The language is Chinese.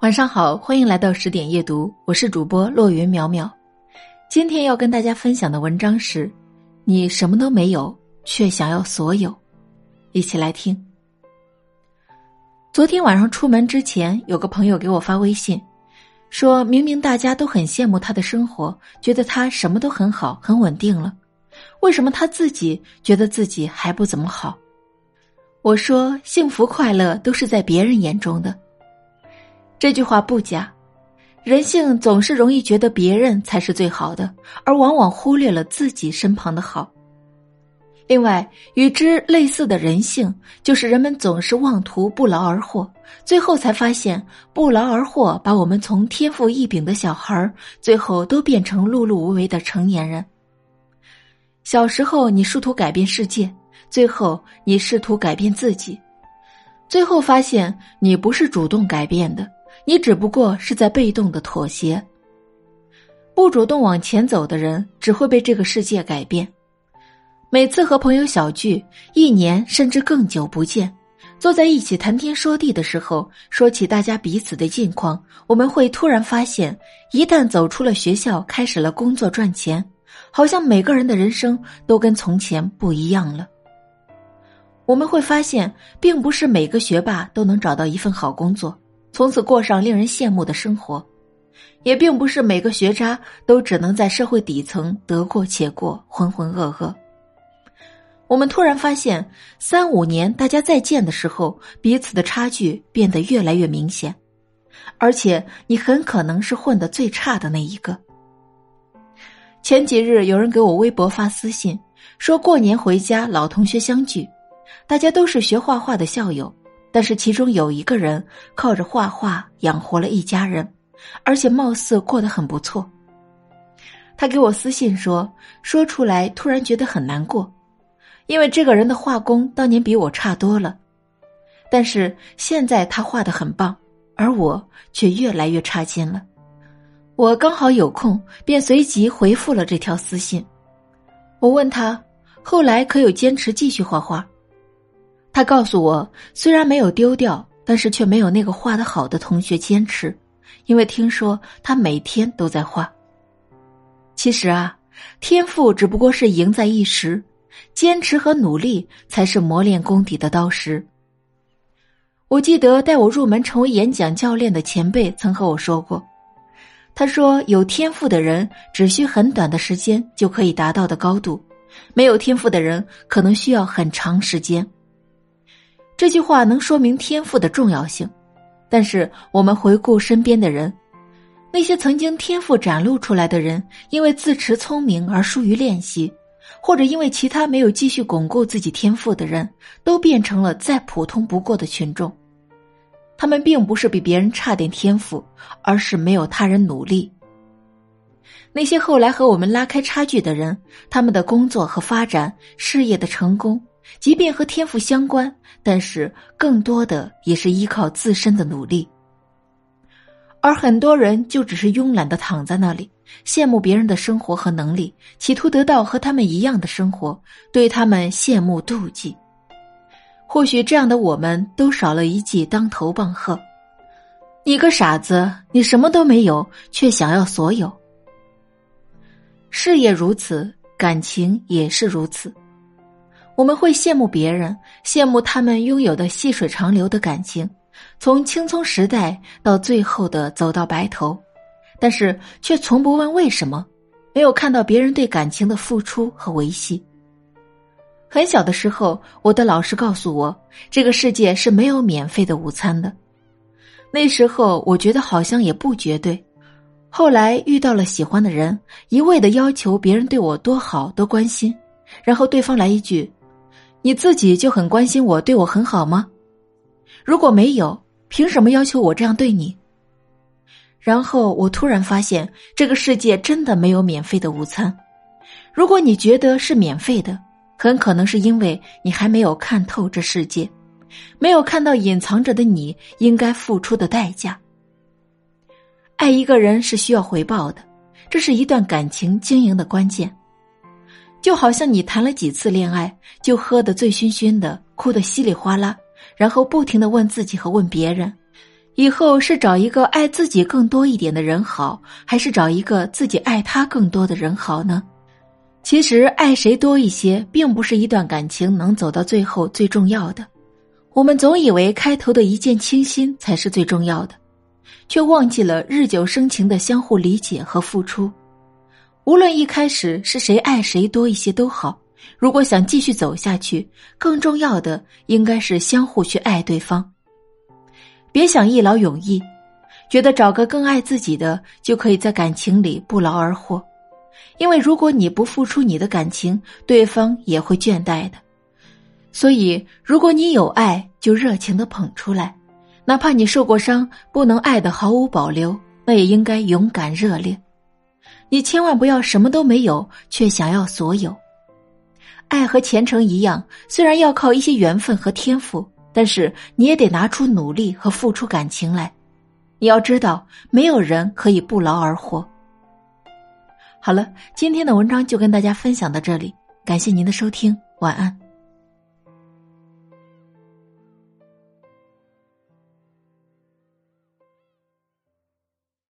晚上好，欢迎来到十点夜读，我是主播落云淼淼。今天要跟大家分享的文章是：你什么都没有，却想要所有。一起来听。昨天晚上出门之前，有个朋友给我发微信，说明明大家都很羡慕他的生活，觉得他什么都很好，很稳定了，为什么他自己觉得自己还不怎么好？我说，幸福快乐都是在别人眼中的。这句话不假，人性总是容易觉得别人才是最好的，而往往忽略了自己身旁的好。另外，与之类似的人性就是人们总是妄图不劳而获，最后才发现不劳而获把我们从天赋异禀的小孩最后都变成碌碌无为的成年人。小时候你试图改变世界，最后你试图改变自己，最后发现你不是主动改变的。你只不过是在被动的妥协，不主动往前走的人，只会被这个世界改变。每次和朋友小聚，一年甚至更久不见，坐在一起谈天说地的时候，说起大家彼此的近况，我们会突然发现，一旦走出了学校，开始了工作赚钱，好像每个人的人生都跟从前不一样了。我们会发现，并不是每个学霸都能找到一份好工作。从此过上令人羡慕的生活，也并不是每个学渣都只能在社会底层得过且过、浑浑噩噩。我们突然发现，三五年大家再见的时候，彼此的差距变得越来越明显，而且你很可能是混得最差的那一个。前几日有人给我微博发私信，说过年回家老同学相聚，大家都是学画画的校友。但是其中有一个人靠着画画养活了一家人，而且貌似过得很不错。他给我私信说，说出来突然觉得很难过，因为这个人的画工当年比我差多了，但是现在他画的很棒，而我却越来越差劲了。我刚好有空，便随即回复了这条私信。我问他，后来可有坚持继续画画？他告诉我，虽然没有丢掉，但是却没有那个画的好的同学坚持，因为听说他每天都在画。其实啊，天赋只不过是赢在一时，坚持和努力才是磨练功底的刀石。我记得带我入门成为演讲教练的前辈曾和我说过，他说有天赋的人只需很短的时间就可以达到的高度，没有天赋的人可能需要很长时间。这句话能说明天赋的重要性，但是我们回顾身边的人，那些曾经天赋展露出来的人，因为自持聪明而疏于练习，或者因为其他没有继续巩固自己天赋的人，都变成了再普通不过的群众。他们并不是比别人差点天赋，而是没有他人努力。那些后来和我们拉开差距的人，他们的工作和发展、事业的成功。即便和天赋相关，但是更多的也是依靠自身的努力。而很多人就只是慵懒的躺在那里，羡慕别人的生活和能力，企图得到和他们一样的生活，对他们羡慕妒忌。或许这样的我们都少了一记当头棒喝。你个傻子，你什么都没有，却想要所有。事业如此，感情也是如此。我们会羡慕别人，羡慕他们拥有的细水长流的感情，从青葱时代到最后的走到白头，但是却从不问为什么，没有看到别人对感情的付出和维系。很小的时候，我的老师告诉我，这个世界是没有免费的午餐的。那时候我觉得好像也不绝对。后来遇到了喜欢的人，一味的要求别人对我多好多关心，然后对方来一句。你自己就很关心我，对我很好吗？如果没有，凭什么要求我这样对你？然后我突然发现，这个世界真的没有免费的午餐。如果你觉得是免费的，很可能是因为你还没有看透这世界，没有看到隐藏着的你应该付出的代价。爱一个人是需要回报的，这是一段感情经营的关键。就好像你谈了几次恋爱，就喝得醉醺醺的，哭得稀里哗啦，然后不停的问自己和问别人：以后是找一个爱自己更多一点的人好，还是找一个自己爱他更多的人好呢？其实，爱谁多一些，并不是一段感情能走到最后最重要的。我们总以为开头的一见倾心才是最重要的，却忘记了日久生情的相互理解和付出。无论一开始是谁爱谁多一些都好，如果想继续走下去，更重要的应该是相互去爱对方。别想一劳永逸，觉得找个更爱自己的就可以在感情里不劳而获。因为如果你不付出你的感情，对方也会倦怠的。所以，如果你有爱，就热情的捧出来，哪怕你受过伤，不能爱的毫无保留，那也应该勇敢热烈。你千万不要什么都没有，却想要所有。爱和前程一样，虽然要靠一些缘分和天赋，但是你也得拿出努力和付出感情来。你要知道，没有人可以不劳而获。好了，今天的文章就跟大家分享到这里，感谢您的收听，晚安。